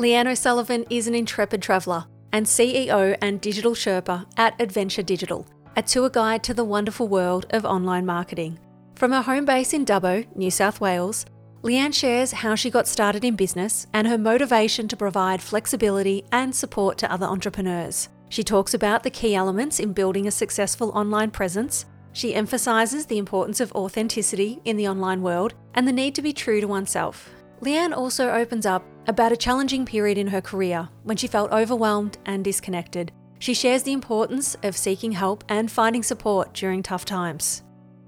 Leanne O'Sullivan is an intrepid traveller and CEO and digital Sherpa at Adventure Digital, a tour guide to the wonderful world of online marketing. From her home base in Dubbo, New South Wales, Leanne shares how she got started in business and her motivation to provide flexibility and support to other entrepreneurs. She talks about the key elements in building a successful online presence. She emphasises the importance of authenticity in the online world and the need to be true to oneself. Leanne also opens up about a challenging period in her career when she felt overwhelmed and disconnected. She shares the importance of seeking help and finding support during tough times.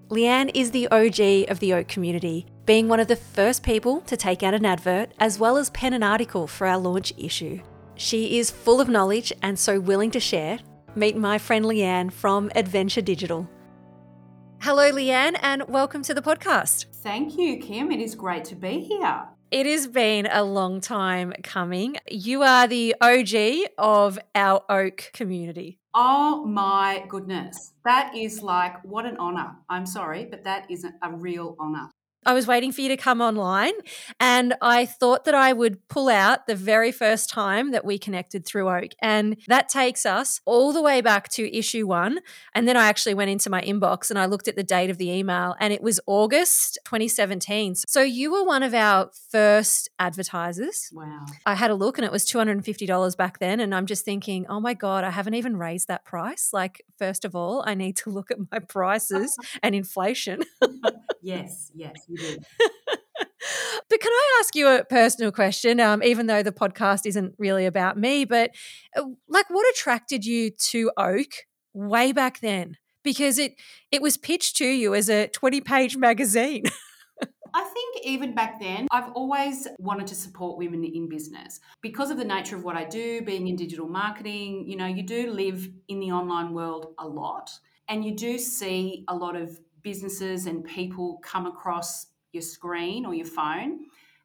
Leanne is the OG of the Oak community, being one of the first people to take out an advert as well as pen an article for our launch issue. She is full of knowledge and so willing to share. Meet my friend Leanne from Adventure Digital. Hello, Leanne, and welcome to the podcast. Thank you, Kim. It is great to be here. It has been a long time coming. You are the OG of our Oak community. Oh my goodness. That is like, what an honor. I'm sorry, but that is a real honor. I was waiting for you to come online and I thought that I would pull out the very first time that we connected through Oak. And that takes us all the way back to issue one. And then I actually went into my inbox and I looked at the date of the email and it was August 2017. So you were one of our first advertisers. Wow. I had a look and it was $250 back then. And I'm just thinking, oh my God, I haven't even raised that price. Like, first of all, I need to look at my prices and inflation. yes, yes. but can I ask you a personal question? Um, even though the podcast isn't really about me, but uh, like, what attracted you to Oak way back then? Because it it was pitched to you as a twenty page magazine. I think even back then, I've always wanted to support women in business because of the nature of what I do, being in digital marketing. You know, you do live in the online world a lot, and you do see a lot of businesses and people come across your screen or your phone.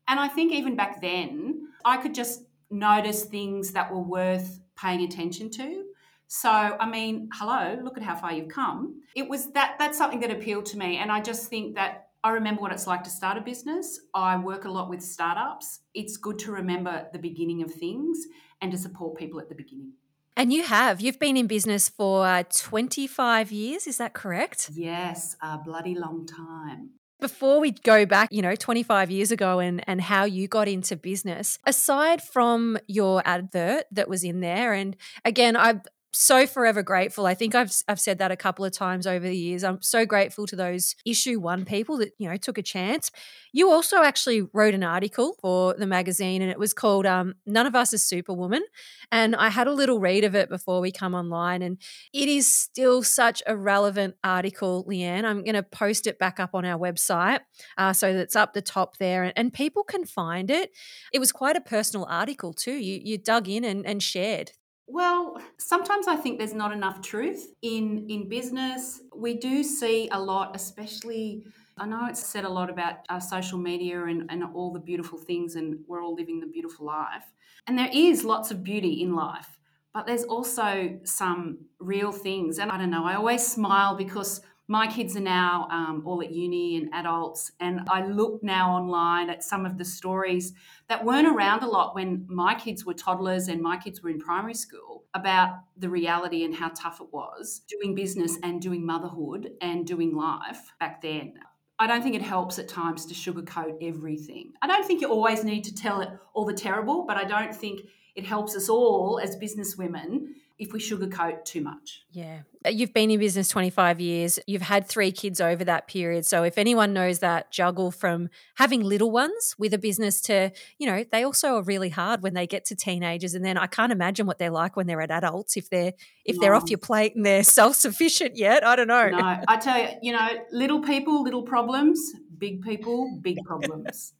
And I think even back then, I could just notice things that were worth paying attention to. So, I mean, hello, look at how far you've come. It was that that's something that appealed to me. And I just think that I remember what it's like to start a business. I work a lot with startups. It's good to remember the beginning of things and to support people at the beginning. And you have. You've been in business for uh, 25 years, is that correct? Yes, a bloody long time. Before we go back, you know, 25 years ago and, and how you got into business, aside from your advert that was in there, and again, I so forever grateful. I think I've I've said that a couple of times over the years. I'm so grateful to those issue one people that you know took a chance. You also actually wrote an article for the magazine, and it was called um, "None of Us is Superwoman." And I had a little read of it before we come online, and it is still such a relevant article, Leanne. I'm going to post it back up on our website uh, so that's up the top there, and, and people can find it. It was quite a personal article too. You you dug in and, and shared well, sometimes I think there's not enough truth in in business. We do see a lot, especially. I know it's said a lot about uh, social media and, and all the beautiful things, and we're all living the beautiful life. And there is lots of beauty in life, but there's also some real things. And I don't know, I always smile because my kids are now um, all at uni and adults, and I look now online at some of the stories that weren't around a lot when my kids were toddlers and my kids were in primary school about the reality and how tough it was doing business and doing motherhood and doing life back then. I don't think it helps at times to sugarcoat everything. I don't think you always need to tell it all the terrible, but I don't think it helps us all as business women if we sugarcoat too much. Yeah. Uh, you've been in business 25 years. You've had three kids over that period. So if anyone knows that juggle from having little ones with a business to, you know, they also are really hard when they get to teenagers and then I can't imagine what they're like when they're at adults if they're if no. they're off your plate and they're self-sufficient yet. I don't know. No, I tell you, you know, little people, little problems, big people, big problems.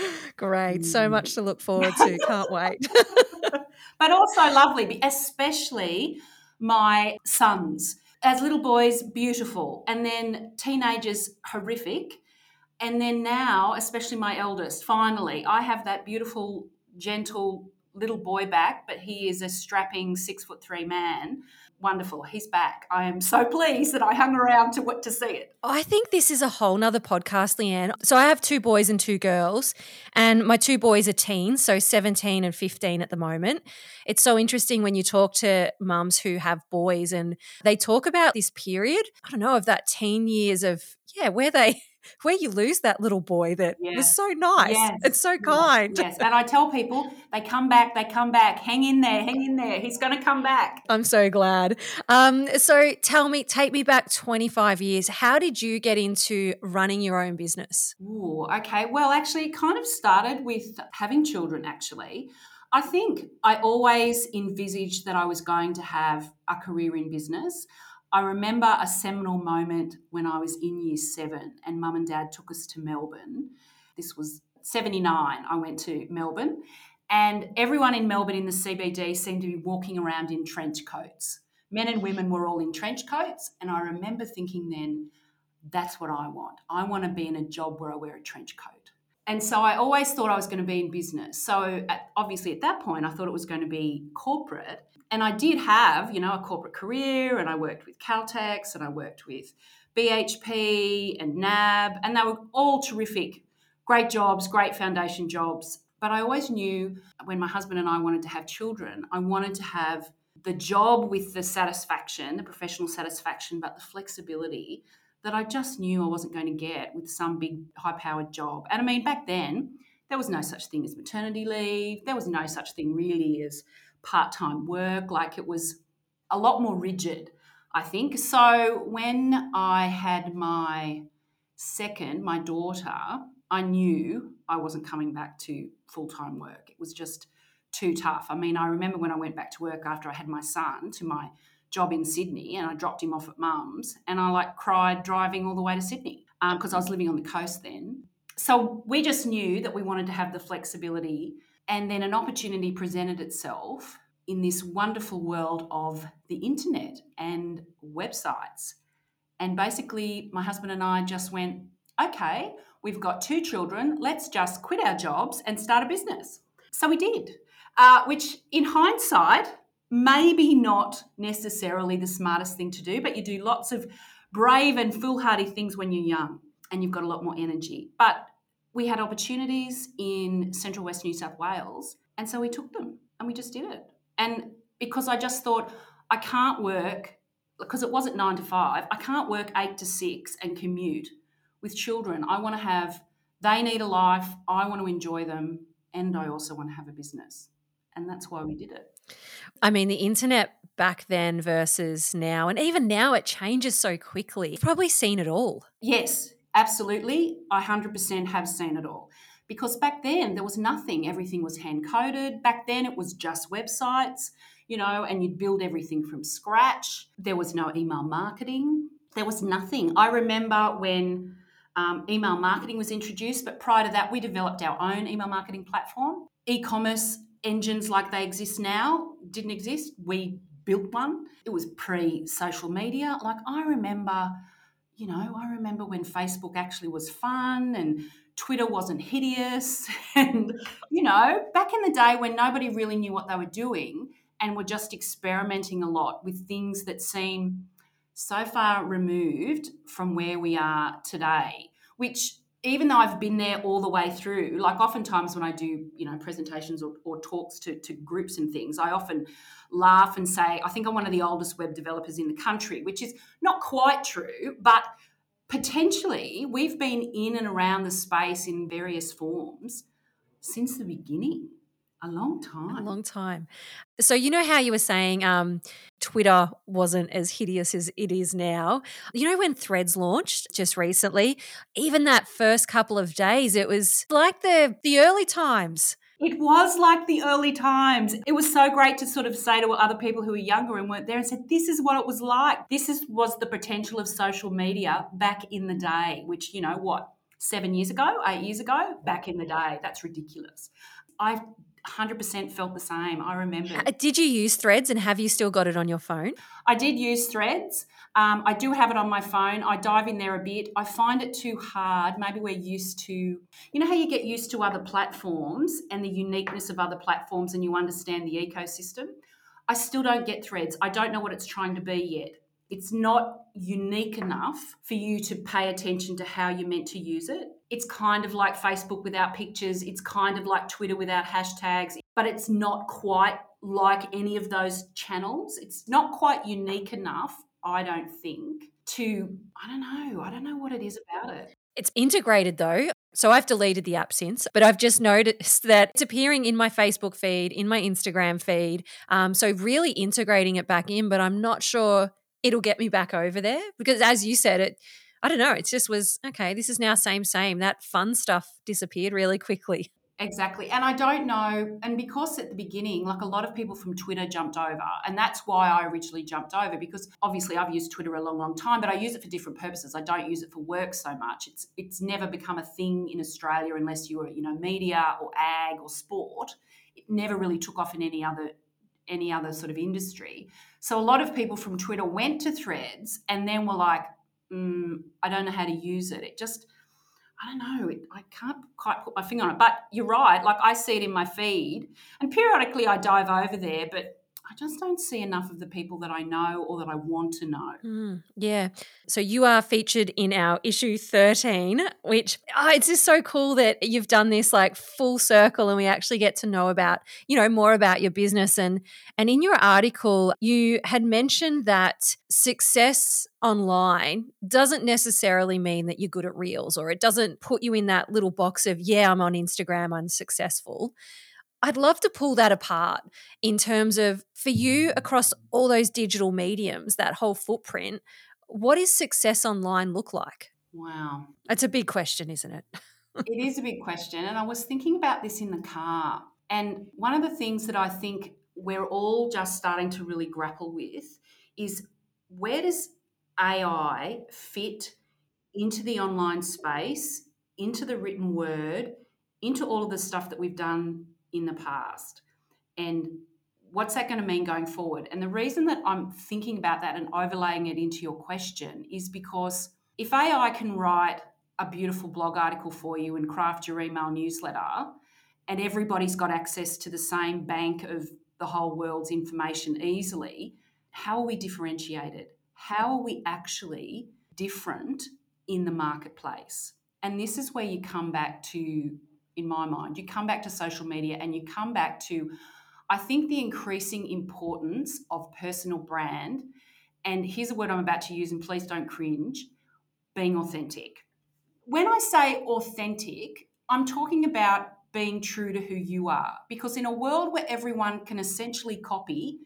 Great. So much to look forward to. Can't wait. But also lovely, especially my sons. As little boys, beautiful. And then teenagers, horrific. And then now, especially my eldest, finally, I have that beautiful, gentle little boy back, but he is a strapping six foot three man wonderful. He's back. I am so pleased that I hung around to to see it. I think this is a whole nother podcast, Leanne. So I have two boys and two girls, and my two boys are teens, so 17 and 15 at the moment. It's so interesting when you talk to mums who have boys and they talk about this period, I don't know, of that teen years of, yeah, where they where you lose that little boy that was so nice yes. and so kind. Yes. And I tell people, they come back, they come back. Hang in there, hang in there. He's going to come back. I'm so glad. Um, so tell me, take me back 25 years. How did you get into running your own business? Ooh, okay. Well, actually, it kind of started with having children, actually. I think I always envisaged that I was going to have a career in business. I remember a seminal moment when I was in year seven and mum and dad took us to Melbourne. This was 79. I went to Melbourne and everyone in Melbourne in the CBD seemed to be walking around in trench coats. Men and women were all in trench coats. And I remember thinking then, that's what I want. I want to be in a job where I wear a trench coat. And so I always thought I was going to be in business. So at, obviously at that point, I thought it was going to be corporate and I did have, you know, a corporate career and I worked with Caltex and I worked with BHP and NAB, and they were all terrific, great jobs, great foundation jobs. But I always knew when my husband and I wanted to have children, I wanted to have the job with the satisfaction, the professional satisfaction, but the flexibility that I just knew I wasn't going to get with some big high powered job. And I mean, back then, there was no such thing as maternity leave. There was no such thing really as part time work. Like it was a lot more rigid, I think. So when I had my second, my daughter, I knew I wasn't coming back to full time work. It was just too tough. I mean, I remember when I went back to work after I had my son to my job in Sydney and I dropped him off at mum's and I like cried driving all the way to Sydney because um, I was living on the coast then. So we just knew that we wanted to have the flexibility and then an opportunity presented itself in this wonderful world of the internet and websites. And basically, my husband and I just went, okay, we've got two children, let's just quit our jobs and start a business. So we did, uh, which in hindsight, maybe not necessarily the smartest thing to do, but you do lots of brave and foolhardy things when you're young and you've got a lot more energy. But we had opportunities in central west New South Wales, and so we took them and we just did it. And because I just thought, I can't work, because it wasn't nine to five, I can't work eight to six and commute with children. I want to have, they need a life, I want to enjoy them, and I also want to have a business. And that's why we did it. I mean, the internet back then versus now, and even now it changes so quickly. You've probably seen it all. Yes, Absolutely, I 100% have seen it all. Because back then there was nothing, everything was hand coded. Back then it was just websites, you know, and you'd build everything from scratch. There was no email marketing, there was nothing. I remember when um, email marketing was introduced, but prior to that, we developed our own email marketing platform. E commerce engines like they exist now didn't exist. We built one. It was pre social media. Like I remember you know, I remember when Facebook actually was fun and Twitter wasn't hideous. And, you know, back in the day when nobody really knew what they were doing and were just experimenting a lot with things that seem so far removed from where we are today, which even though I've been there all the way through, like oftentimes when I do, you know, presentations or, or talks to, to groups and things, I often laugh and say, I think I'm one of the oldest web developers in the country, which is not quite true, but potentially we've been in and around the space in various forms since the beginning. A long time. A long time. So, you know how you were saying um, Twitter wasn't as hideous as it is now? You know, when Threads launched just recently, even that first couple of days, it was like the, the early times. It was like the early times. It was so great to sort of say to other people who were younger and weren't there and said, this is what it was like. This is, was the potential of social media back in the day, which, you know, what, seven years ago, eight years ago, back in the day. That's ridiculous. I 100% felt the same. I remember. Did you use Threads and have you still got it on your phone? I did use Threads. Um, I do have it on my phone. I dive in there a bit. I find it too hard. Maybe we're used to, you know, how you get used to other platforms and the uniqueness of other platforms and you understand the ecosystem. I still don't get Threads. I don't know what it's trying to be yet. It's not unique enough for you to pay attention to how you're meant to use it. It's kind of like Facebook without pictures. It's kind of like Twitter without hashtags, but it's not quite like any of those channels. It's not quite unique enough I don't think, to, I don't know, I don't know what it is about it. It's integrated though. So I've deleted the app since, but I've just noticed that it's appearing in my Facebook feed, in my Instagram feed. Um, so really integrating it back in, but I'm not sure it'll get me back over there because, as you said, it. I don't know. It just was okay. This is now same same. That fun stuff disappeared really quickly. Exactly. And I don't know, and because at the beginning, like a lot of people from Twitter jumped over, and that's why I originally jumped over because obviously I've used Twitter a long, long time, but I use it for different purposes. I don't use it for work so much. It's it's never become a thing in Australia unless you were, you know, media or ag or sport. It never really took off in any other any other sort of industry. So a lot of people from Twitter went to threads and then were like, mm, I don't know how to use it. It just I don't know. It, I can't quite put my finger on it. But you're right. Like I see it in my feed, and periodically I dive over there, but I just don't see enough of the people that I know or that I want to know. Mm, yeah. So you are featured in our issue 13, which oh, it's just so cool that you've done this like full circle and we actually get to know about, you know, more about your business and and in your article you had mentioned that success online doesn't necessarily mean that you're good at reels or it doesn't put you in that little box of yeah, I'm on Instagram, I'm successful I'd love to pull that apart in terms of for you across all those digital mediums, that whole footprint, what does success online look like? Wow. That's a big question, isn't it? it is a big question. And I was thinking about this in the car. And one of the things that I think we're all just starting to really grapple with is where does AI fit into the online space, into the written word, into all of the stuff that we've done in the past. And what's that going to mean going forward? And the reason that I'm thinking about that and overlaying it into your question is because if AI can write a beautiful blog article for you and craft your email newsletter, and everybody's got access to the same bank of the whole world's information easily, how are we differentiated? How are we actually different in the marketplace? And this is where you come back to in my mind. You come back to social media and you come back to, I think, the increasing importance of personal brand. And here's a word I'm about to use, and please don't cringe being authentic. When I say authentic, I'm talking about being true to who you are. Because in a world where everyone can essentially copy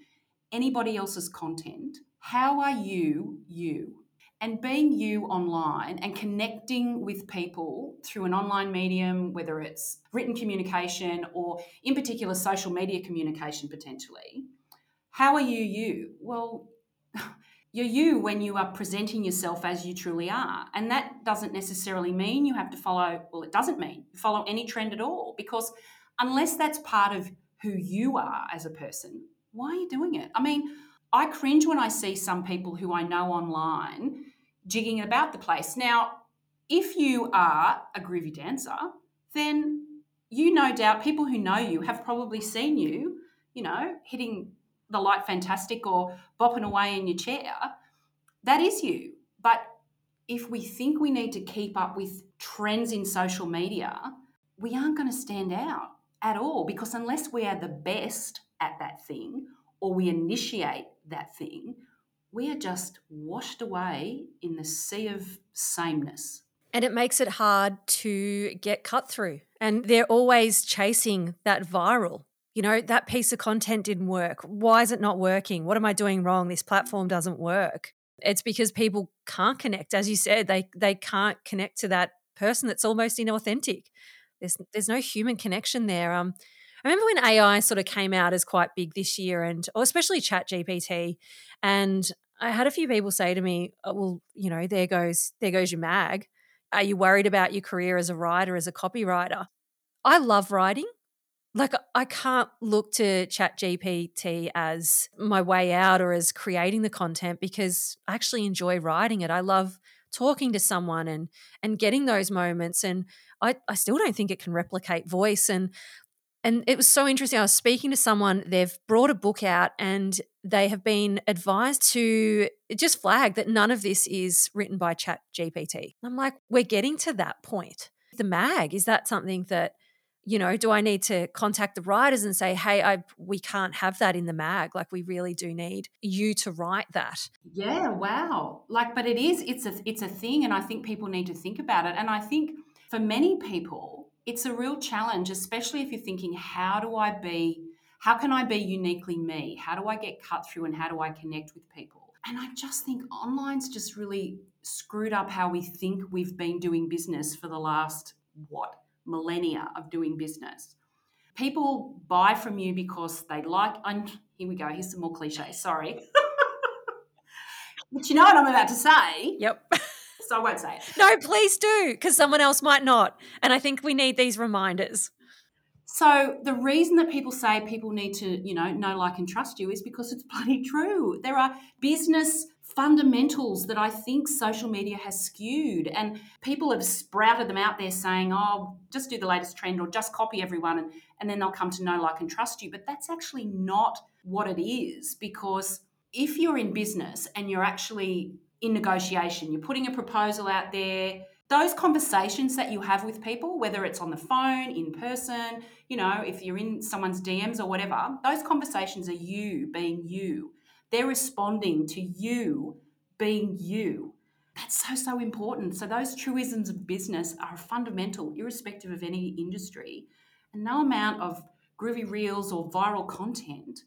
anybody else's content, how are you you? And being you online and connecting with people through an online medium, whether it's written communication or in particular social media communication potentially, how are you you? Well, you're you when you are presenting yourself as you truly are. And that doesn't necessarily mean you have to follow, well, it doesn't mean follow any trend at all, because unless that's part of who you are as a person, why are you doing it? I mean, I cringe when I see some people who I know online jigging about the place. Now, if you are a groovy dancer, then you no doubt people who know you have probably seen you, you know, hitting the light fantastic or bopping away in your chair. That is you. But if we think we need to keep up with trends in social media, we aren't going to stand out at all because unless we are the best at that thing or we initiate that thing, we are just washed away in the sea of sameness. And it makes it hard to get cut through. And they're always chasing that viral. You know, that piece of content didn't work. Why is it not working? What am I doing wrong? This platform doesn't work. It's because people can't connect. As you said, they they can't connect to that person that's almost inauthentic. There's there's no human connection there. Um, I remember when AI sort of came out as quite big this year, and or especially Chat GPT, and I had a few people say to me, oh, "Well, you know, there goes there goes your mag." are you worried about your career as a writer, as a copywriter? I love writing. Like, I can't look to ChatGPT as my way out or as creating the content because I actually enjoy writing it. I love talking to someone and and getting those moments and I, I still don't think it can replicate voice and and it was so interesting. I was speaking to someone, they've brought a book out and they have been advised to just flag that none of this is written by Chat GPT. I'm like, we're getting to that point. The mag, is that something that, you know, do I need to contact the writers and say, hey, I we can't have that in the mag? Like we really do need you to write that. Yeah, wow. Like, but it is, it's a it's a thing, and I think people need to think about it. And I think for many people, it's a real challenge, especially if you're thinking, how do I be, how can I be uniquely me? How do I get cut through and how do I connect with people? And I just think online's just really screwed up how we think we've been doing business for the last, what, millennia of doing business. People buy from you because they like, and here we go, here's some more cliches, sorry. but you know what I'm about to say. Yep. so I won't say it. No, please do, because someone else might not. And I think we need these reminders. So the reason that people say people need to, you know, know, like, and trust you is because it's bloody true. There are business fundamentals that I think social media has skewed, and people have sprouted them out there saying, "Oh, just do the latest trend or just copy everyone," and and then they'll come to know, like, and trust you. But that's actually not what it is because if you're in business and you're actually in negotiation, you're putting a proposal out there. Those conversations that you have with people, whether it's on the phone, in person, you know, if you're in someone's DMs or whatever, those conversations are you being you. They're responding to you being you. That's so, so important. So, those truisms of business are fundamental, irrespective of any industry. And no amount of groovy reels or viral content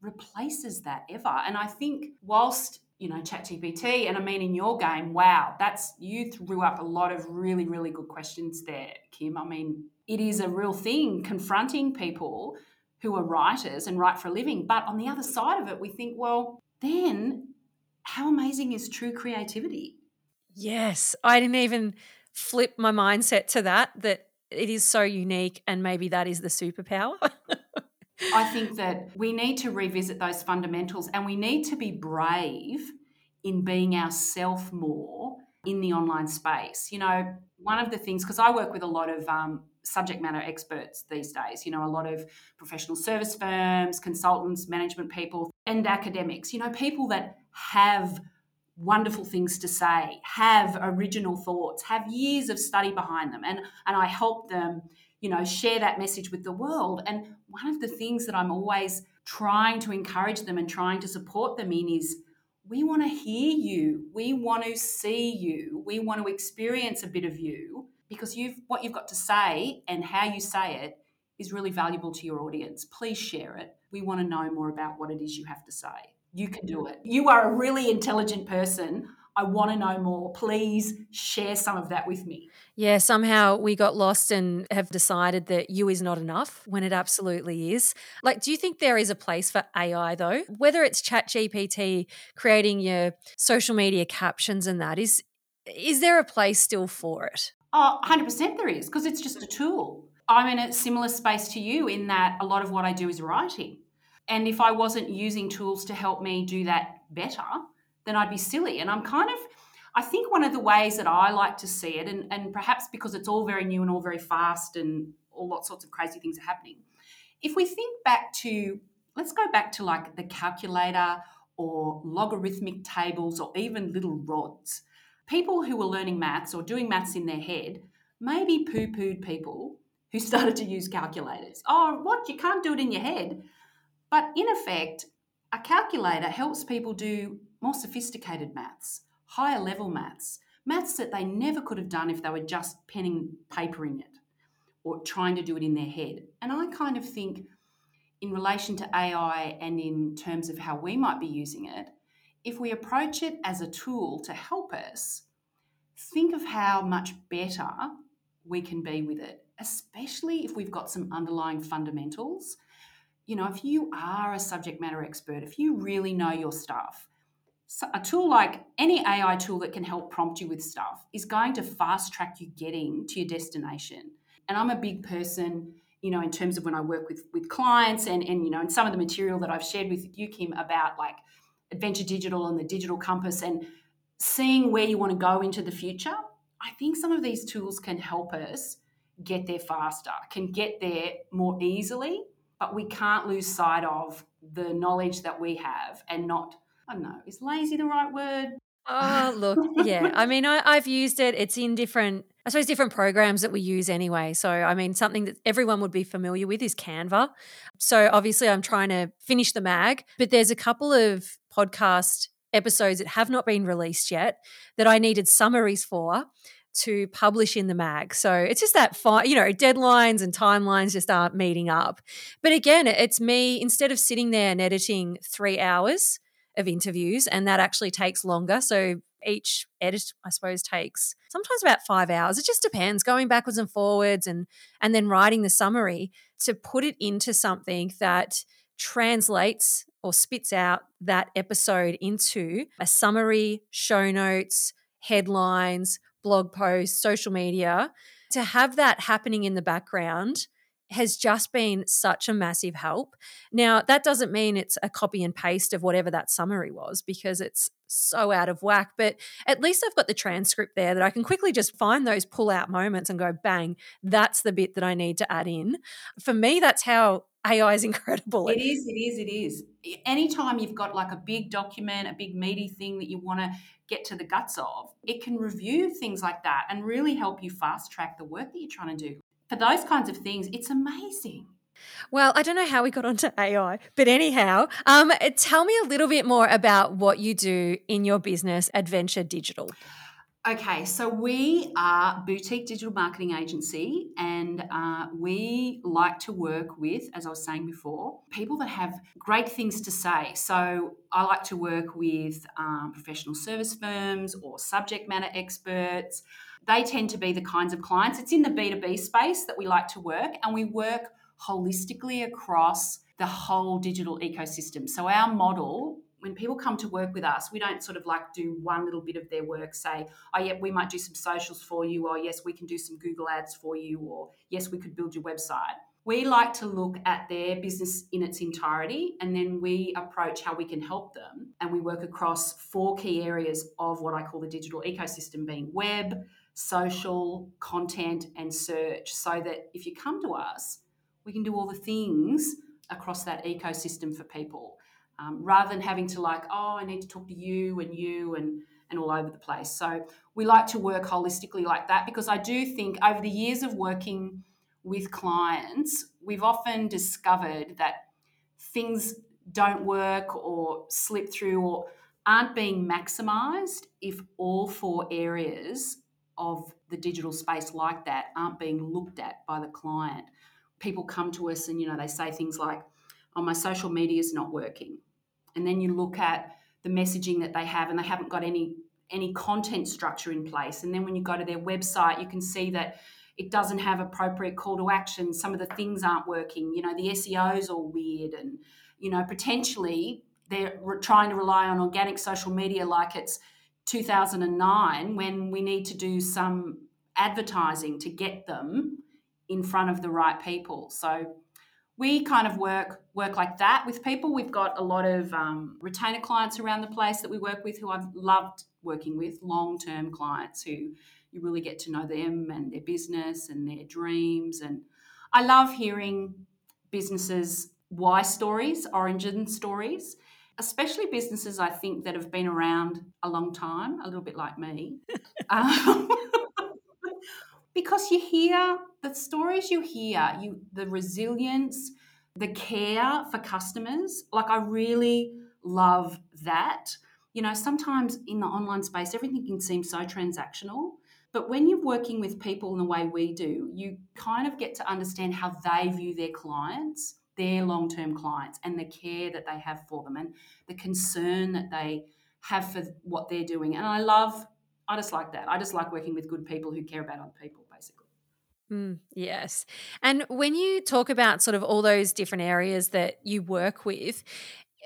replaces that ever. And I think, whilst you know, ChatGPT. And I mean, in your game, wow, that's you threw up a lot of really, really good questions there, Kim. I mean, it is a real thing confronting people who are writers and write for a living. But on the other side of it, we think, well, then how amazing is true creativity? Yes. I didn't even flip my mindset to that, that it is so unique and maybe that is the superpower. I think that we need to revisit those fundamentals and we need to be brave in being ourself more in the online space. You know, one of the things, because I work with a lot of um, subject matter experts these days, you know, a lot of professional service firms, consultants, management people, and academics, you know, people that have wonderful things to say, have original thoughts, have years of study behind them. And, and I help them you know, share that message with the world. And one of the things that I'm always trying to encourage them and trying to support them in is we want to hear you. We want to see you. We want to experience a bit of you because you've what you've got to say and how you say it is really valuable to your audience. Please share it. We want to know more about what it is you have to say. You can do it. You are a really intelligent person. I want to know more. Please share some of that with me. Yeah, somehow we got lost and have decided that you is not enough when it absolutely is. Like, do you think there is a place for AI though? Whether it's ChatGPT creating your social media captions and that, is is there a place still for it? Oh, 100% there is, because it's just a tool. I'm in a similar space to you in that a lot of what I do is writing. And if I wasn't using tools to help me do that better, then I'd be silly. And I'm kind of, I think one of the ways that I like to see it, and, and perhaps because it's all very new and all very fast and all lots sorts of crazy things are happening, if we think back to, let's go back to like the calculator or logarithmic tables or even little rods. People who were learning maths or doing maths in their head maybe poo pooed people who started to use calculators. Oh, what? You can't do it in your head. But in effect, a calculator helps people do more sophisticated maths, higher level maths, maths that they never could have done if they were just penning papering it or trying to do it in their head. And I kind of think, in relation to AI and in terms of how we might be using it, if we approach it as a tool to help us, think of how much better we can be with it, especially if we've got some underlying fundamentals. You know, if you are a subject matter expert, if you really know your stuff, a tool like any AI tool that can help prompt you with stuff is going to fast track you getting to your destination. And I'm a big person, you know, in terms of when I work with with clients and and you know, and some of the material that I've shared with you, Kim, about like Adventure Digital and the digital compass and seeing where you want to go into the future. I think some of these tools can help us get there faster, can get there more easily, but we can't lose sight of the knowledge that we have and not I don't know, is lazy the right word? Oh, look, yeah. I mean, I, I've used it. It's in different, I suppose, different programs that we use anyway. So, I mean, something that everyone would be familiar with is Canva. So, obviously, I'm trying to finish the mag, but there's a couple of podcast episodes that have not been released yet that I needed summaries for to publish in the mag. So it's just that you know, deadlines and timelines just aren't meeting up. But again, it's me instead of sitting there and editing three hours of interviews, and that actually takes longer. So each edit, I suppose, takes sometimes about five hours. It just depends, going backwards and forwards and and then writing the summary to put it into something that translates or spits out that episode into a summary, show notes, headlines, blog posts, social media. To have that happening in the background has just been such a massive help. Now, that doesn't mean it's a copy and paste of whatever that summary was because it's so out of whack, but at least I've got the transcript there that I can quickly just find those pull out moments and go, bang, that's the bit that I need to add in. For me, that's how AI is incredible. It is, it is, it is. Anytime you've got like a big document, a big meaty thing that you want to get to the guts of, it can review things like that and really help you fast track the work that you're trying to do for those kinds of things, it's amazing. Well, I don't know how we got onto AI, but anyhow, um, tell me a little bit more about what you do in your business, Adventure Digital. Okay, so we are boutique digital marketing agency, and uh, we like to work with, as I was saying before, people that have great things to say. So I like to work with um, professional service firms or subject matter experts they tend to be the kinds of clients. It's in the B2B space that we like to work, and we work holistically across the whole digital ecosystem. So, our model, when people come to work with us, we don't sort of like do one little bit of their work, say, oh, yeah, we might do some socials for you, or yes, we can do some Google ads for you, or yes, we could build your website. We like to look at their business in its entirety and then we approach how we can help them. And we work across four key areas of what I call the digital ecosystem being web, social, content, and search so that if you come to us, we can do all the things across that ecosystem for people um, rather than having to like, oh, I need to talk to you and you and and all over the place. So we like to work holistically like that because I do think over the years of working with clients, we've often discovered that things don't work or slip through or aren't being maximized if all four areas of the digital space like that aren't being looked at by the client. People come to us and you know they say things like, "Oh, my social media is not working," and then you look at the messaging that they have and they haven't got any any content structure in place. And then when you go to their website, you can see that it doesn't have appropriate call to action. Some of the things aren't working. You know, the SEO is all weird, and you know potentially they're trying to rely on organic social media like it's 2009 when we need to do some advertising to get them in front of the right people. So we kind of work work like that with people. We've got a lot of um, retainer clients around the place that we work with who I've loved working with, long term clients who you really get to know them and their business and their dreams. And I love hearing businesses why stories, origin stories especially businesses I think that have been around a long time, a little bit like me. um, because you hear the stories you hear, you the resilience, the care for customers. Like I really love that. You know, sometimes in the online space, everything can seem so transactional. But when you're working with people in the way we do, you kind of get to understand how they view their clients their long term clients and the care that they have for them and the concern that they have for what they're doing. And I love, I just like that. I just like working with good people who care about other people, basically. Mm, yes. And when you talk about sort of all those different areas that you work with,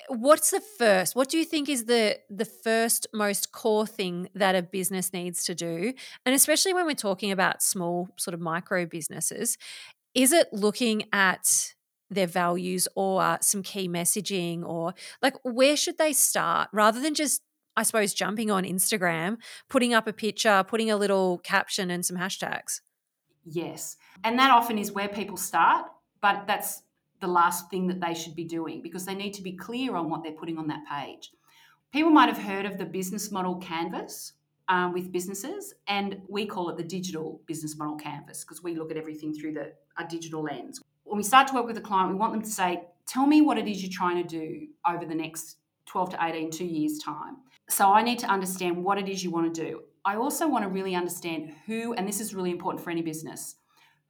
what's the first what do you think is the the first most core thing that a business needs to do and especially when we're talking about small sort of micro businesses is it looking at their values or some key messaging or like where should they start rather than just i suppose jumping on instagram putting up a picture putting a little caption and some hashtags yes and that often is where people start but that's the last thing that they should be doing because they need to be clear on what they're putting on that page. People might have heard of the business model canvas um, with businesses, and we call it the digital business model canvas because we look at everything through the, a digital lens. When we start to work with a client, we want them to say, Tell me what it is you're trying to do over the next 12 to 18, two years' time. So I need to understand what it is you want to do. I also want to really understand who, and this is really important for any business,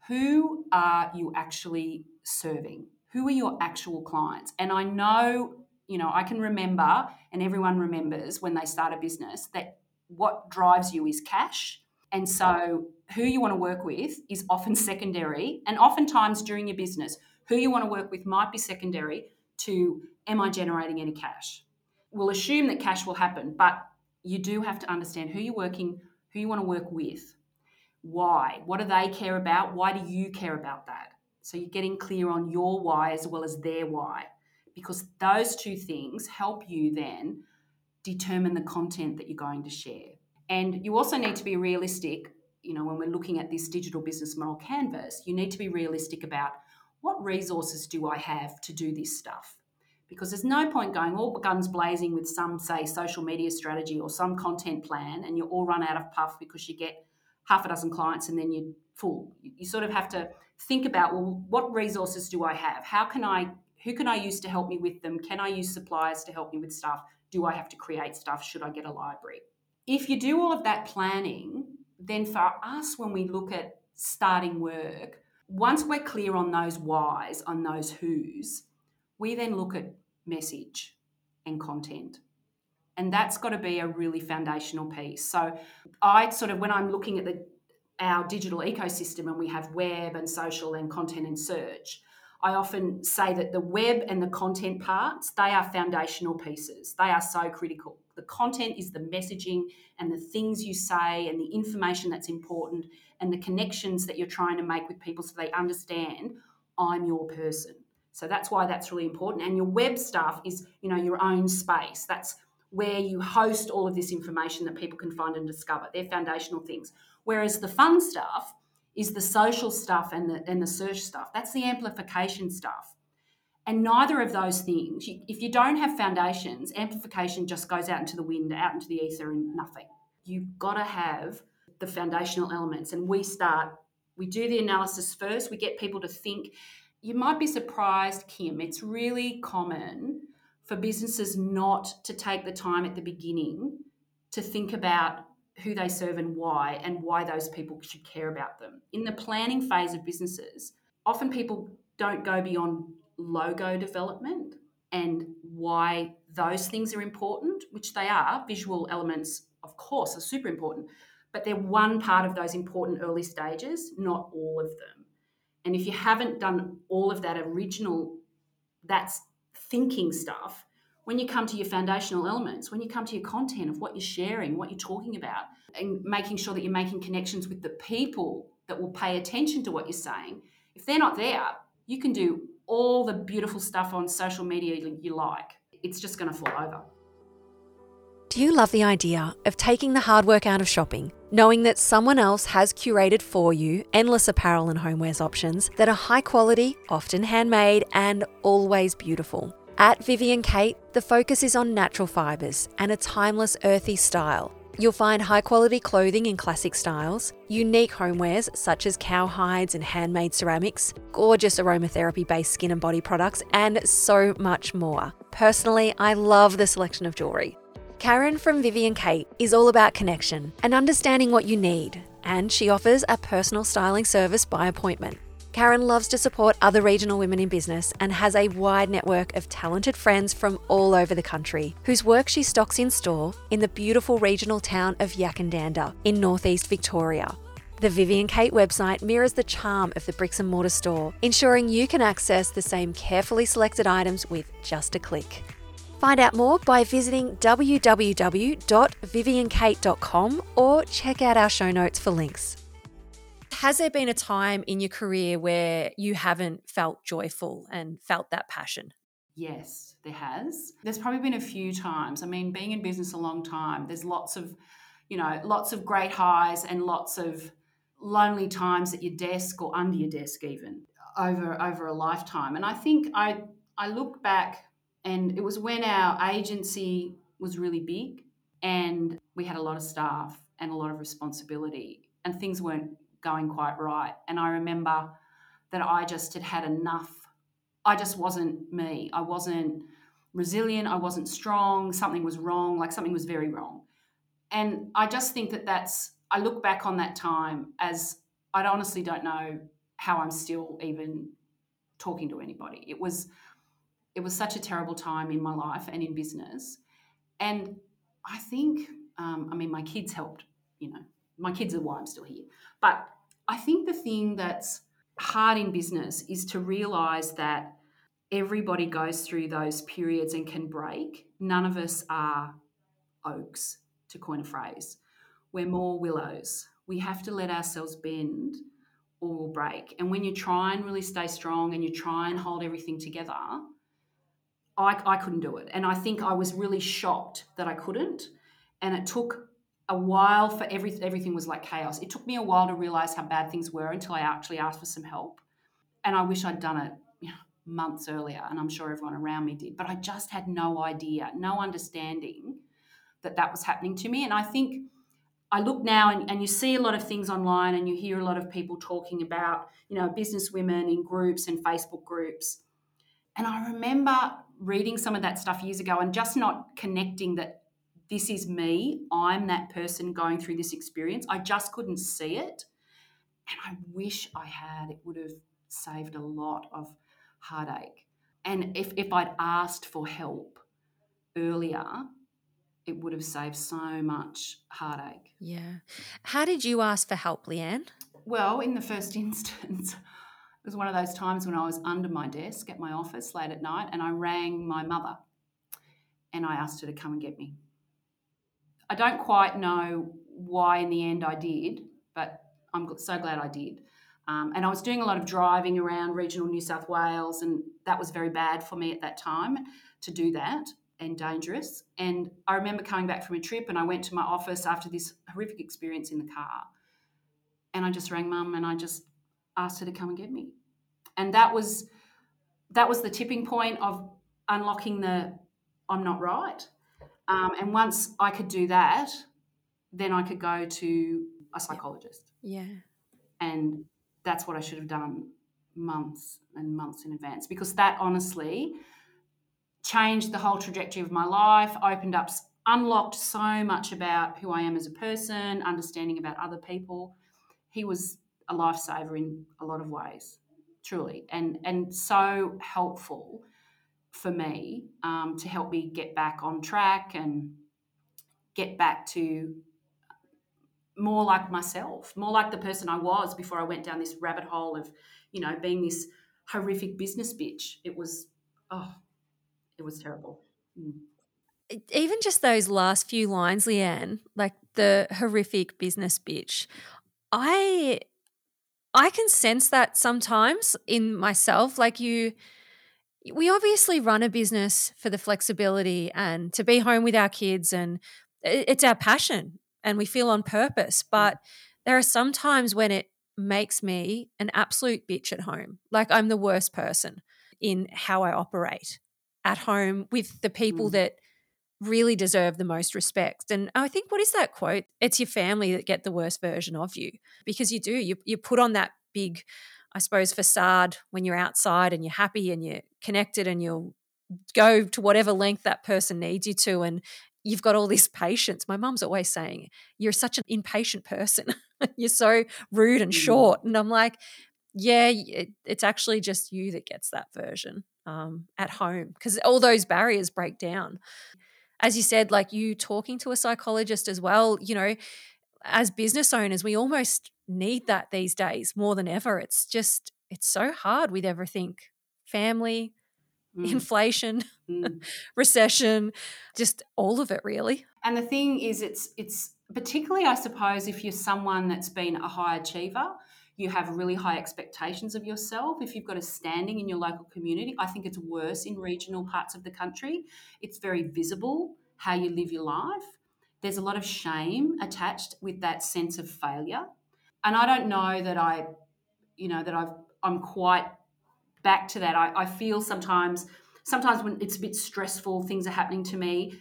who are you actually serving? who are your actual clients? And I know, you know, I can remember, and everyone remembers when they start a business, that what drives you is cash. And so, who you want to work with is often secondary. And oftentimes during your business, who you want to work with might be secondary to am I generating any cash? We'll assume that cash will happen, but you do have to understand who you're working, who you want to work with, why, what do they care about, why do you care about that? So you're getting clear on your why as well as their why, because those two things help you then determine the content that you're going to share. And you also need to be realistic, you know, when we're looking at this digital business model canvas, you need to be realistic about what resources do I have to do this stuff? Because there's no point going all guns blazing with some, say, social media strategy or some content plan and you all run out of puff because you get half a dozen clients and then you're full. You sort of have to think about well what resources do i have? How can i who can i use to help me with them? Can i use suppliers to help me with stuff? Do i have to create stuff? Should i get a library if you do all of that planning then for us when we look at starting work once we're clear on those whys on those who's we then look at message and content and that's got to be a really foundational piece so i sort of when i'm looking at the our digital ecosystem and we have web and social and content and search, I often say that the web and the content parts, they are foundational pieces. They are so critical. The content is the messaging and the things you say and the information that's important and the connections that you're trying to make with people so they understand I'm your person. So that's why that's really important. And your web stuff is, you know, your own space. That's where you host all of this information that people can find and discover. They're foundational things. Whereas the fun stuff is the social stuff and the, and the search stuff. That's the amplification stuff. And neither of those things, if you don't have foundations, amplification just goes out into the wind, out into the ether, and nothing. You've got to have the foundational elements. And we start, we do the analysis first, we get people to think. You might be surprised, Kim, it's really common for businesses not to take the time at the beginning to think about who they serve and why, and why those people should care about them. In the planning phase of businesses, often people don't go beyond logo development and why those things are important, which they are. Visual elements, of course, are super important, but they're one part of those important early stages, not all of them. And if you haven't done all of that original, that's thinking stuff, when you come to your foundational elements, when you come to your content of what you're sharing, what you're talking about, and making sure that you're making connections with the people that will pay attention to what you're saying, if they're not there, you can do all the beautiful stuff on social media you like. It's just going to fall over. Do you love the idea of taking the hard work out of shopping, knowing that someone else has curated for you endless apparel and homewares options that are high quality, often handmade, and always beautiful? At Vivienne Cate, the focus is on natural fibres and a timeless earthy style. You'll find high quality clothing in classic styles, unique homewares such as cowhides and handmade ceramics, gorgeous aromatherapy based skin and body products, and so much more. Personally, I love the selection of jewellery. Karen from Vivienne Cate is all about connection and understanding what you need, and she offers a personal styling service by appointment. Karen loves to support other regional women in business and has a wide network of talented friends from all over the country, whose work she stocks in store in the beautiful regional town of Yackandandah in northeast Victoria. The Vivienne Cate website mirrors the charm of the bricks and mortar store, ensuring you can access the same carefully selected items with just a click. Find out more by visiting www.viviankate.com or check out our show notes for links. Has there been a time in your career where you haven't felt joyful and felt that passion? Yes, there has. There's probably been a few times. I mean, being in business a long time, there's lots of, you know, lots of great highs and lots of lonely times at your desk or under your desk even over over a lifetime. And I think I I look back and it was when our agency was really big and we had a lot of staff and a lot of responsibility and things weren't going quite right. And I remember that I just had had enough. I just wasn't me. I wasn't resilient. I wasn't strong. Something was wrong. Like something was very wrong. And I just think that that's, I look back on that time as I honestly don't know how I'm still even talking to anybody. It was, it was such a terrible time in my life and in business. And I think, um, I mean, my kids helped, you know, my kids are why I'm still here. But I think the thing that's hard in business is to realize that everybody goes through those periods and can break. None of us are oaks, to coin a phrase. We're more willows. We have to let ourselves bend or we'll break. And when you try and really stay strong and you try and hold everything together, I, I couldn't do it. And I think I was really shocked that I couldn't. And it took a while for every, everything was like chaos. It took me a while to realize how bad things were until I actually asked for some help. And I wish I'd done it months earlier. And I'm sure everyone around me did. But I just had no idea, no understanding that that was happening to me. And I think I look now and, and you see a lot of things online and you hear a lot of people talking about, you know, business women in groups and Facebook groups. And I remember reading some of that stuff years ago and just not connecting that this is me. I'm that person going through this experience. I just couldn't see it. And I wish I had. It would have saved a lot of heartache. And if, if I'd asked for help earlier, it would have saved so much heartache. Yeah. How did you ask for help, Leanne? Well, in the first instance, it was one of those times when I was under my desk at my office late at night and I rang my mother and I asked her to come and get me. I don't quite know why in the end I did, but I'm so glad I did. Um, and I was doing a lot of driving around regional New South Wales, and that was very bad for me at that time to do that and dangerous. And I remember coming back from a trip and I went to my office after this horrific experience in the car. And I just rang mum and I just asked her to come and get me. And that was that was the tipping point of unlocking the I'm not right. Um, and once I could do that, then I could go to a psychologist. Yeah. And that's what I should have done months and months in advance because that honestly changed the whole trajectory of my life, opened up, unlocked so much about who I am as a person, understanding about other people. He was a lifesaver in a lot of ways, truly, and and so helpful for me um, to help me get back on track and get back to more like myself, more like the person I was before I went down this rabbit hole of, you know, being this horrific business bitch. It was, oh, it was terrible. Mm. Even just those last few lines, Leanne, like the horrific business bitch, I I can sense that sometimes in myself. Like you, we obviously run a business for the flexibility and to be home with our kids, and it's our passion and we feel on purpose. But there are some times when it makes me an absolute bitch at home. Like I'm the worst person in how I operate at home with the people mm. that really deserve the most respect. And I think what is that quote? It's your family that get the worst version of you because you do. You you put on that big, I suppose, facade when you're outside and you're happy and you're connected and you'll go to whatever length that person needs you to and you've got all this patience. My mum's always saying, You're such an impatient person. you're so rude and mm. short. And I'm like, Yeah, it, it's actually just you that gets that version um, at home because all those barriers break down. As you said, like you talking to a psychologist as well, you know, as business owners, we almost need that these days more than ever. It's just, it's so hard with everything family, mm. inflation, mm. recession, just all of it really. And the thing is it's it's particularly I suppose if you're someone that's been a high achiever, you have really high expectations of yourself. If you've got a standing in your local community, I think it's worse in regional parts of the country. It's very visible how you live your life. There's a lot of shame attached with that sense of failure. And I don't know that I, you know, that I've I'm quite back to that. I, I feel sometimes sometimes when it's a bit stressful, things are happening to me.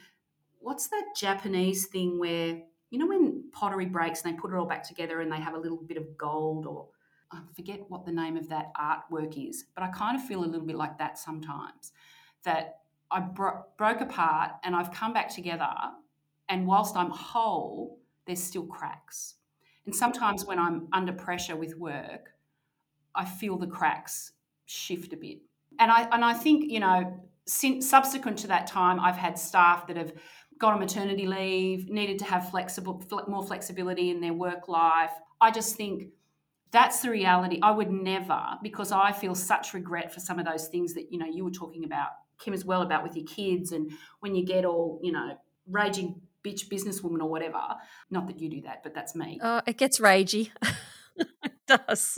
What's that Japanese thing where you know when pottery breaks and they put it all back together and they have a little bit of gold or I forget what the name of that artwork is, but I kind of feel a little bit like that sometimes. That I bro- broke apart and I've come back together, and whilst I'm whole, there's still cracks. And sometimes when I'm under pressure with work, I feel the cracks shift a bit. And I and I think you know, since subsequent to that time, I've had staff that have got on maternity leave, needed to have flexible, more flexibility in their work life. I just think that's the reality. I would never, because I feel such regret for some of those things that you know you were talking about, Kim, as well about with your kids, and when you get all you know raging bitch businesswoman or whatever. Not that you do that, but that's me. Oh, it gets ragey. it does.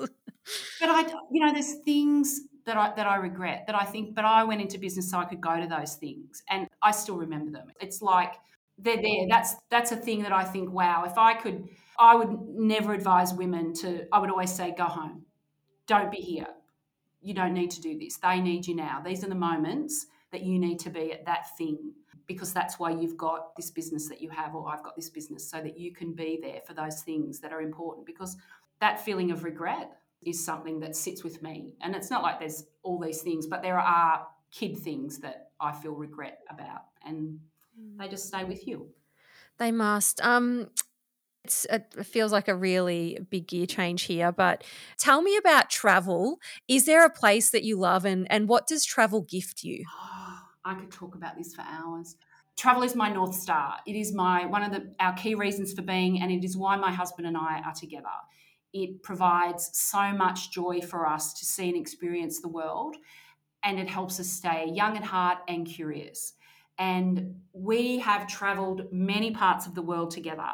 But I, you know, there's things that I that I regret that I think, but I went into business so I could go to those things, and I still remember them. It's like they're there. That's that's a thing that I think. Wow, if I could, I would never advise women to. I would always say, go home. Don't be here. You don't need to do this. They need you now. These are the moments that you need to be at that thing because that's why you've got this business that you have, or I've got this business, so that you can be there for those things that are important. Because that feeling of regret is something that sits with me. And it's not like there's all these things, but there are kid things that I feel regret about, and they just stay with you. They must. Um, it feels like a really big gear change here, but tell me about travel. Is there a place that you love, and and what does travel gift you? I could talk about this for hours. Travel is my north star. It is my one of the our key reasons for being, and it is why my husband and I are together it provides so much joy for us to see and experience the world, and it helps us stay young at heart and curious. And we have traveled many parts of the world together.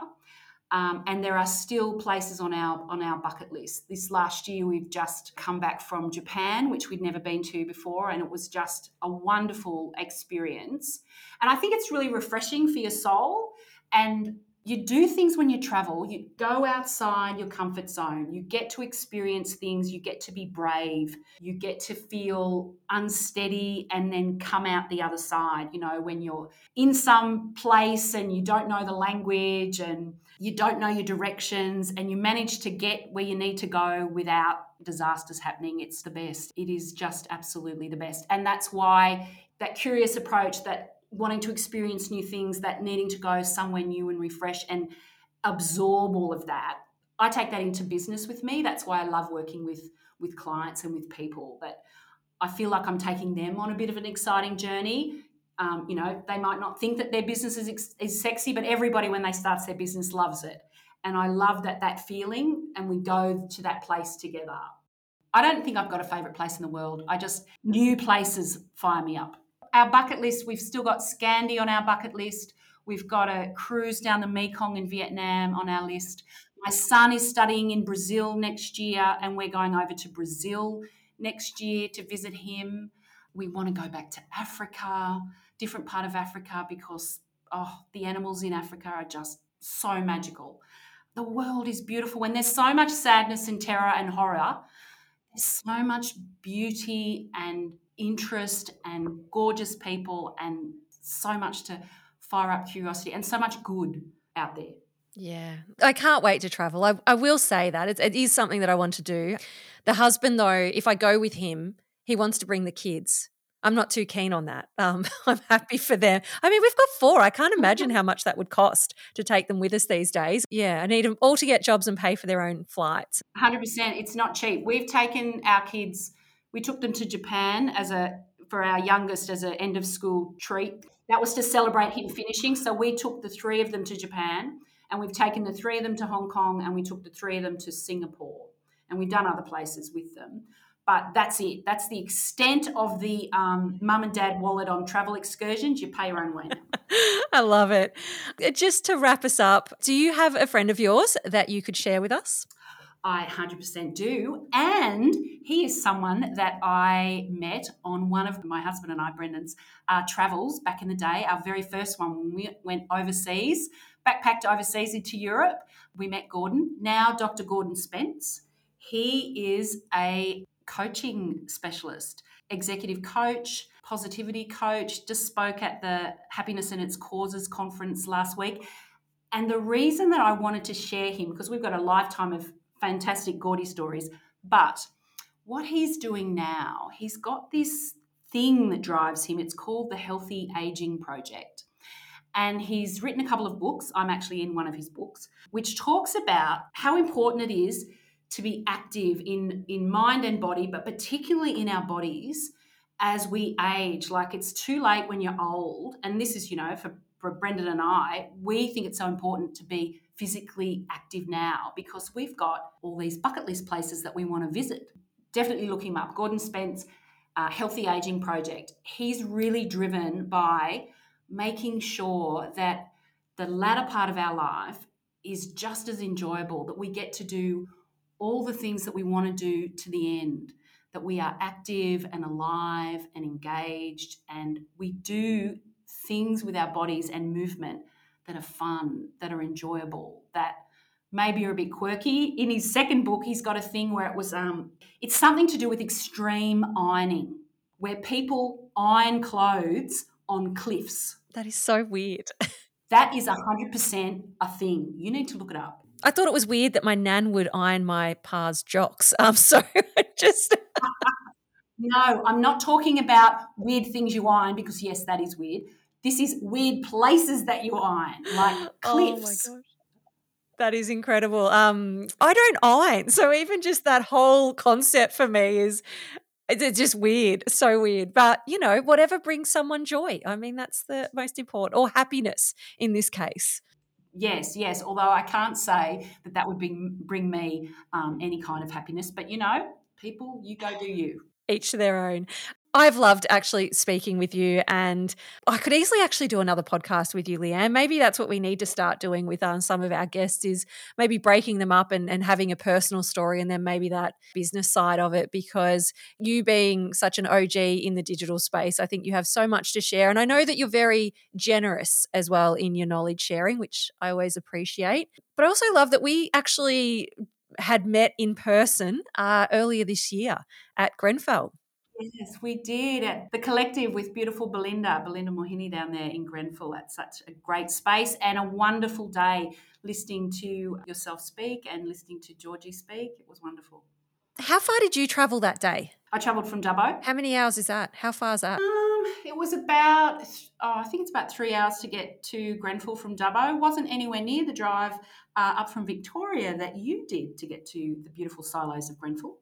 Um, and there are still places on our on our bucket list. This last year, we've just come back from Japan, which we'd never been to before, and it was just a wonderful experience. And I think it's really refreshing for your soul. And you do things when you travel. You go outside your comfort zone. You get to experience things. You get to be brave. You get to feel unsteady and then come out the other side. You know, when you're in some place and you don't know the language and you don't know your directions and you manage to get where you need to go without disasters happening, it's the best. It is just absolutely the best. And that's why that curious approach that wanting to experience new things, that needing to go somewhere new and refresh and absorb all of that. I take that into business with me. That's why I love working with with clients and with people. That I feel like I'm taking them on a bit of an exciting journey. Um, you know, they might not think that their business is, is sexy, but everybody when they starts their business loves it. And I love that that feeling, and we go to that place together. I don't think I've got a favorite place in the world. I just new places fire me up our bucket list, we've still got Scandi on our bucket list. We've got a cruise down the Mekong in Vietnam on our list. My son is studying in Brazil next year, and we're going over to Brazil next year to visit him. We want to go back to Africa, different part of Africa, because oh, the animals in Africa are just so magical. The world is beautiful. When there's so much sadness and terror and horror, there's so much beauty and interest and gorgeous people and so much to fire up curiosity and so much good out there. Yeah, I can't wait to travel. I, I will say that it, it is something that I want to do. The husband, though, if I go with him, he wants to bring the kids. I'm not too keen on that. Um, I'm happy for them. I mean, we've got four. I can't imagine how much that would cost to take them with us these days. Yeah, I need them all to get jobs and pay for their own flights. 100%. It's not cheap. We've taken our kids we took them to Japan as a for our youngest as an end of school treat. That was to celebrate him finishing. So we took the three of them to Japan, and we've taken the three of them to Hong Kong, and we took the three of them to Singapore, and we've done other places with them. But that's it. That's the extent of the um, mum and dad wallet on travel excursions. You pay your own way I love it. Uh, just to wrap us up, do you have a friend of yours that you could share with us? I 100% do. And he is someone that I met on one of my husband and I, Brendan's uh, travels back in the day. Our very first one when we went overseas, backpacked overseas into Europe. We met Gordon, now Dr. Gordon Spence. He is a coaching specialist, executive coach, positivity coach, just spoke at the Happiness and Its Causes conference last week. And the reason that I wanted to share him, because we've got a lifetime of fantastic Gordy stories. But what he's doing now, he's got this thing that drives him. It's called the Healthy Aging Project. And he's written a couple of books. I'm actually in one of his books, which talks about how important it is to be active in, in mind and body, but particularly in our bodies as we age. Like it's too late when you're old. And this is, you know, for, for Brendan and I, we think it's so important to be physically active now because we've got all these bucket list places that we want to visit. Definitely look him up. Gordon Spence, uh, Healthy Aging Project. He's really driven by making sure that the latter part of our life is just as enjoyable, that we get to do all the things that we want to do to the end, that we are active and alive and engaged, and we do things with our bodies and movement that are fun, that are enjoyable, that maybe are a bit quirky. In his second book, he's got a thing where it was um, it's something to do with extreme ironing, where people iron clothes on cliffs. That is so weird. that is hundred percent a thing. You need to look it up. I thought it was weird that my nan would iron my pa's jocks. Um, so just. no, I'm not talking about weird things you iron because yes, that is weird. This is weird places that you iron, like cliffs. Oh my gosh. That is incredible. Um, I don't iron, so even just that whole concept for me is it's just weird, so weird. But you know, whatever brings someone joy. I mean, that's the most important, or happiness in this case. Yes, yes. Although I can't say that that would bring bring me um, any kind of happiness, but you know, people, you go do you. Each to their own. I've loved actually speaking with you, and I could easily actually do another podcast with you, Leanne. Maybe that's what we need to start doing with um, some of our guests is maybe breaking them up and, and having a personal story, and then maybe that business side of it. Because you being such an OG in the digital space, I think you have so much to share, and I know that you're very generous as well in your knowledge sharing, which I always appreciate. But I also love that we actually had met in person uh, earlier this year at Grenfell. Yes, we did at the collective with beautiful Belinda, Belinda Mohini down there in Grenfell at such a great space and a wonderful day listening to yourself speak and listening to Georgie speak. It was wonderful. How far did you travel that day? I travelled from Dubbo. How many hours is that? How far is that? Um, it was about, oh, I think it's about three hours to get to Grenfell from Dubbo. Wasn't anywhere near the drive uh, up from Victoria that you did to get to the beautiful silos of Grenfell.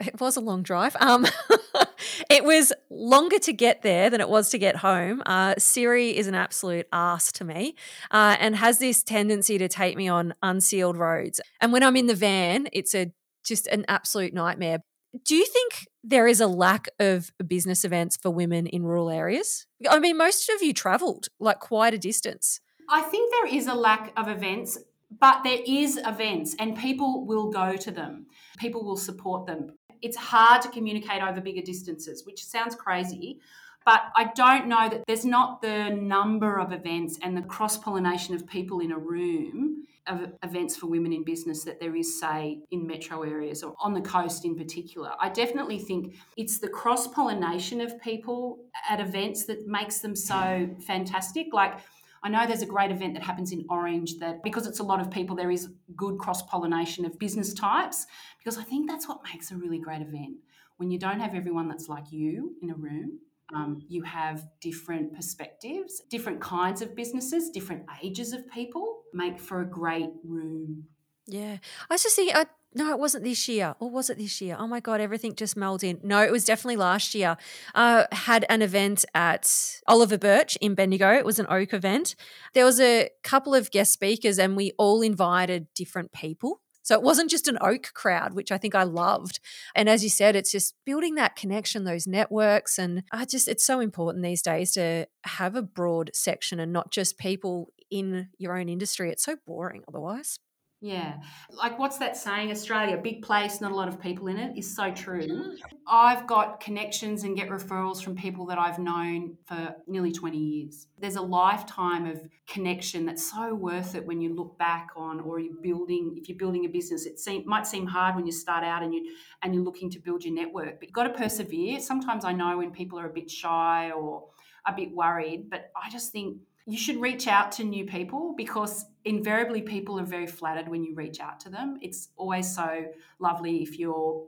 It was a long drive. Um, it was longer to get there than it was to get home. Uh, Siri is an absolute ass to me uh, and has this tendency to take me on unsealed roads. And when I'm in the van, it's a just an absolute nightmare. Do you think there is a lack of business events for women in rural areas? I mean, most of you traveled like quite a distance. I think there is a lack of events, but there is events and people will go to them. People will support them it's hard to communicate over bigger distances, which sounds crazy. But I don't know that there's not the number of events and the cross pollination of people in a room of events for women in business that there is, say, in metro areas or on the coast in particular. I definitely think it's the cross pollination of people at events that makes them so fantastic. Like, I know there's a great event that happens in Orange that because it's a lot of people, there is good cross pollination of business types. Because I think that's what makes a really great event. When you don't have everyone that's like you in a room, um, you have different perspectives, different kinds of businesses, different ages of people make for a great room. Yeah. I was just thinking, I, no, it wasn't this year. Or was it this year? Oh my God, everything just melded in. No, it was definitely last year. Uh, had an event at Oliver Birch in Bendigo. It was an Oak event. There was a couple of guest speakers, and we all invited different people. So it wasn't just an oak crowd, which I think I loved. And as you said, it's just building that connection, those networks. And I just, it's so important these days to have a broad section and not just people in your own industry. It's so boring otherwise. Yeah. Like, what's that saying? Australia, big place, not a lot of people in it, is so true. Mm. I've got connections and get referrals from people that I've known for nearly 20 years. There's a lifetime of connection that's so worth it when you look back on, or you're building, if you're building a business, it seem, might seem hard when you start out and, you, and you're looking to build your network, but you've got to persevere. Sometimes I know when people are a bit shy or a bit worried, but I just think you should reach out to new people because invariably people are very flattered when you reach out to them. It's always so lovely if you're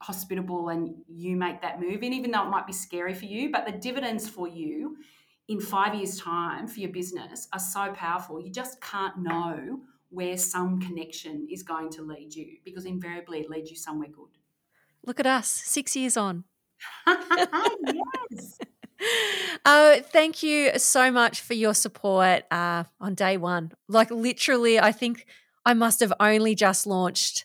hospitable and you make that move. And even though it might be scary for you, but the dividends for you in five years' time for your business are so powerful. You just can't know where some connection is going to lead you because invariably it leads you somewhere good. Look at us, six years on. yes. Uh, thank you so much for your support uh, on day one. Like, literally, I think I must have only just launched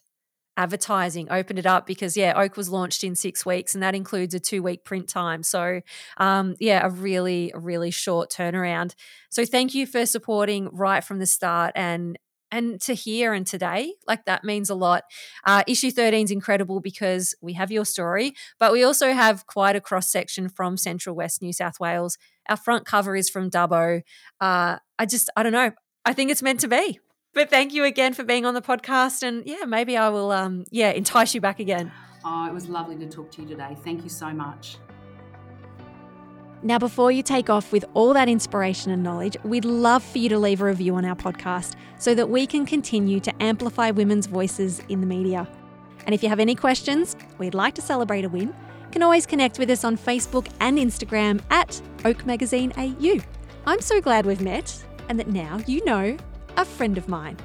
advertising, opened it up because, yeah, Oak was launched in six weeks and that includes a two week print time. So, um, yeah, a really, really short turnaround. So, thank you for supporting right from the start and and to hear and today like that means a lot. Uh, issue 13 is incredible because we have your story but we also have quite a cross section from central west new south wales. Our front cover is from dubbo. Uh, i just i don't know. I think it's meant to be. But thank you again for being on the podcast and yeah maybe i will um, yeah entice you back again. Oh it was lovely to talk to you today. Thank you so much now, before you take off with all that inspiration and knowledge, we'd love for you to leave a review on our podcast so that we can continue to amplify women's voices in the media. And if you have any questions, we'd like to celebrate a win, can always connect with us on Facebook and Instagram at Oak Magazine AU. I'm so glad we've met and that now you know a friend of mine.